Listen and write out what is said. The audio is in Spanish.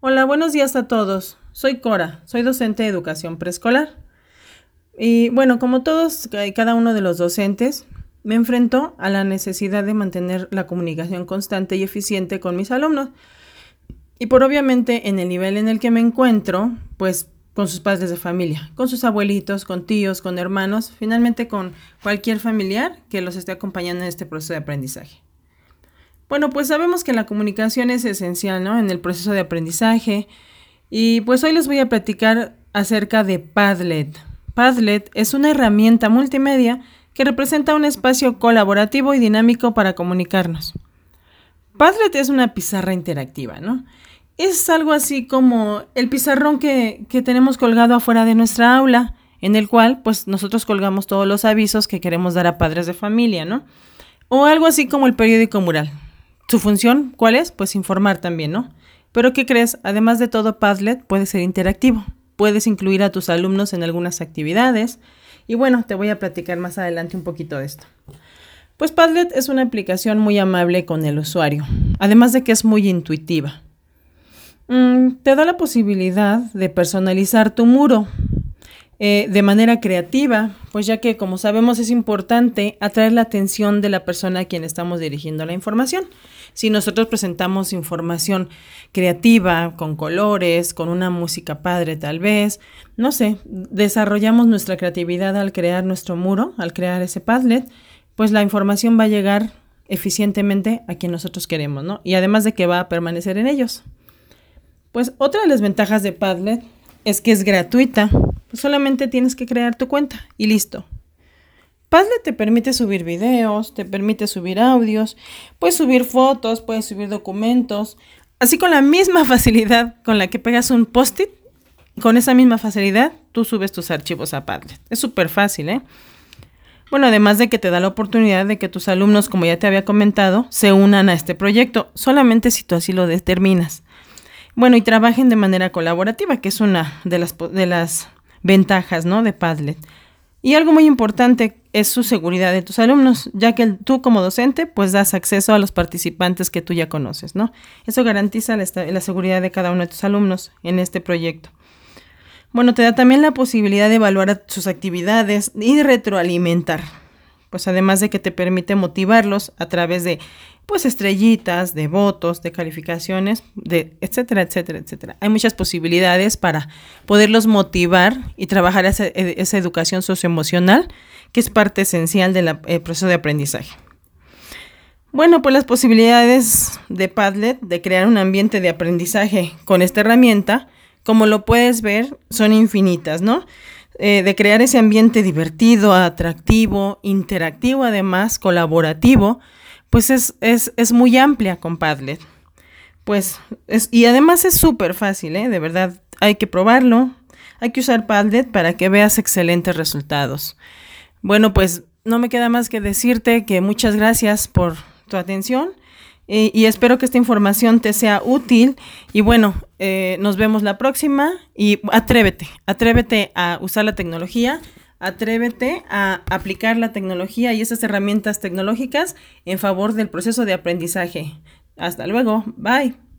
Hola, buenos días a todos. Soy Cora, soy docente de educación preescolar. Y bueno, como todos y cada uno de los docentes, me enfrento a la necesidad de mantener la comunicación constante y eficiente con mis alumnos. Y por obviamente en el nivel en el que me encuentro, pues con sus padres de familia, con sus abuelitos, con tíos, con hermanos, finalmente con cualquier familiar que los esté acompañando en este proceso de aprendizaje. Bueno, pues sabemos que la comunicación es esencial, ¿no? En el proceso de aprendizaje. Y pues hoy les voy a platicar acerca de Padlet. Padlet es una herramienta multimedia que representa un espacio colaborativo y dinámico para comunicarnos. Padlet es una pizarra interactiva, ¿no? Es algo así como el pizarrón que, que tenemos colgado afuera de nuestra aula, en el cual pues nosotros colgamos todos los avisos que queremos dar a padres de familia, ¿no? O algo así como el periódico mural. Su función, ¿cuál es? Pues informar también, ¿no? Pero ¿qué crees? Además de todo, Padlet puede ser interactivo. Puedes incluir a tus alumnos en algunas actividades. Y bueno, te voy a platicar más adelante un poquito de esto. Pues Padlet es una aplicación muy amable con el usuario, además de que es muy intuitiva. Mm, te da la posibilidad de personalizar tu muro eh, de manera creativa, pues ya que como sabemos es importante atraer la atención de la persona a quien estamos dirigiendo la información. Si nosotros presentamos información creativa, con colores, con una música padre tal vez, no sé, desarrollamos nuestra creatividad al crear nuestro muro, al crear ese Padlet, pues la información va a llegar eficientemente a quien nosotros queremos, ¿no? Y además de que va a permanecer en ellos. Pues otra de las ventajas de Padlet es que es gratuita pues solamente tienes que crear tu cuenta y listo. Padlet te permite subir videos, te permite subir audios, puedes subir fotos, puedes subir documentos, así con la misma facilidad con la que pegas un post-it, con esa misma facilidad tú subes tus archivos a Padlet. Es súper fácil, ¿eh? Bueno, además de que te da la oportunidad de que tus alumnos, como ya te había comentado, se unan a este proyecto, solamente si tú así lo determinas. Bueno, y trabajen de manera colaborativa, que es una de las, de las ventajas, ¿no? De Padlet. Y algo muy importante es su seguridad de tus alumnos, ya que tú como docente pues das acceso a los participantes que tú ya conoces, ¿no? Eso garantiza la, la seguridad de cada uno de tus alumnos en este proyecto. Bueno, te da también la posibilidad de evaluar sus actividades y retroalimentar pues además de que te permite motivarlos a través de pues estrellitas, de votos, de calificaciones, de etcétera, etcétera, etcétera. Hay muchas posibilidades para poderlos motivar y trabajar esa, esa educación socioemocional que es parte esencial del proceso de aprendizaje. Bueno, pues las posibilidades de Padlet de crear un ambiente de aprendizaje con esta herramienta, como lo puedes ver, son infinitas, ¿no? Eh, de crear ese ambiente divertido, atractivo, interactivo, además colaborativo, pues es, es, es muy amplia con Padlet. Pues, es, y además es súper fácil, ¿eh? De verdad, hay que probarlo. Hay que usar Padlet para que veas excelentes resultados. Bueno, pues no me queda más que decirte que muchas gracias por tu atención y, espero que esta información te sea útil. Y bueno, eh, nos vemos la próxima y atrévete, atrévete a usar la tecnología, atrévete a aplicar la tecnología y esas herramientas tecnológicas en favor del proceso de aprendizaje. Hasta luego, bye.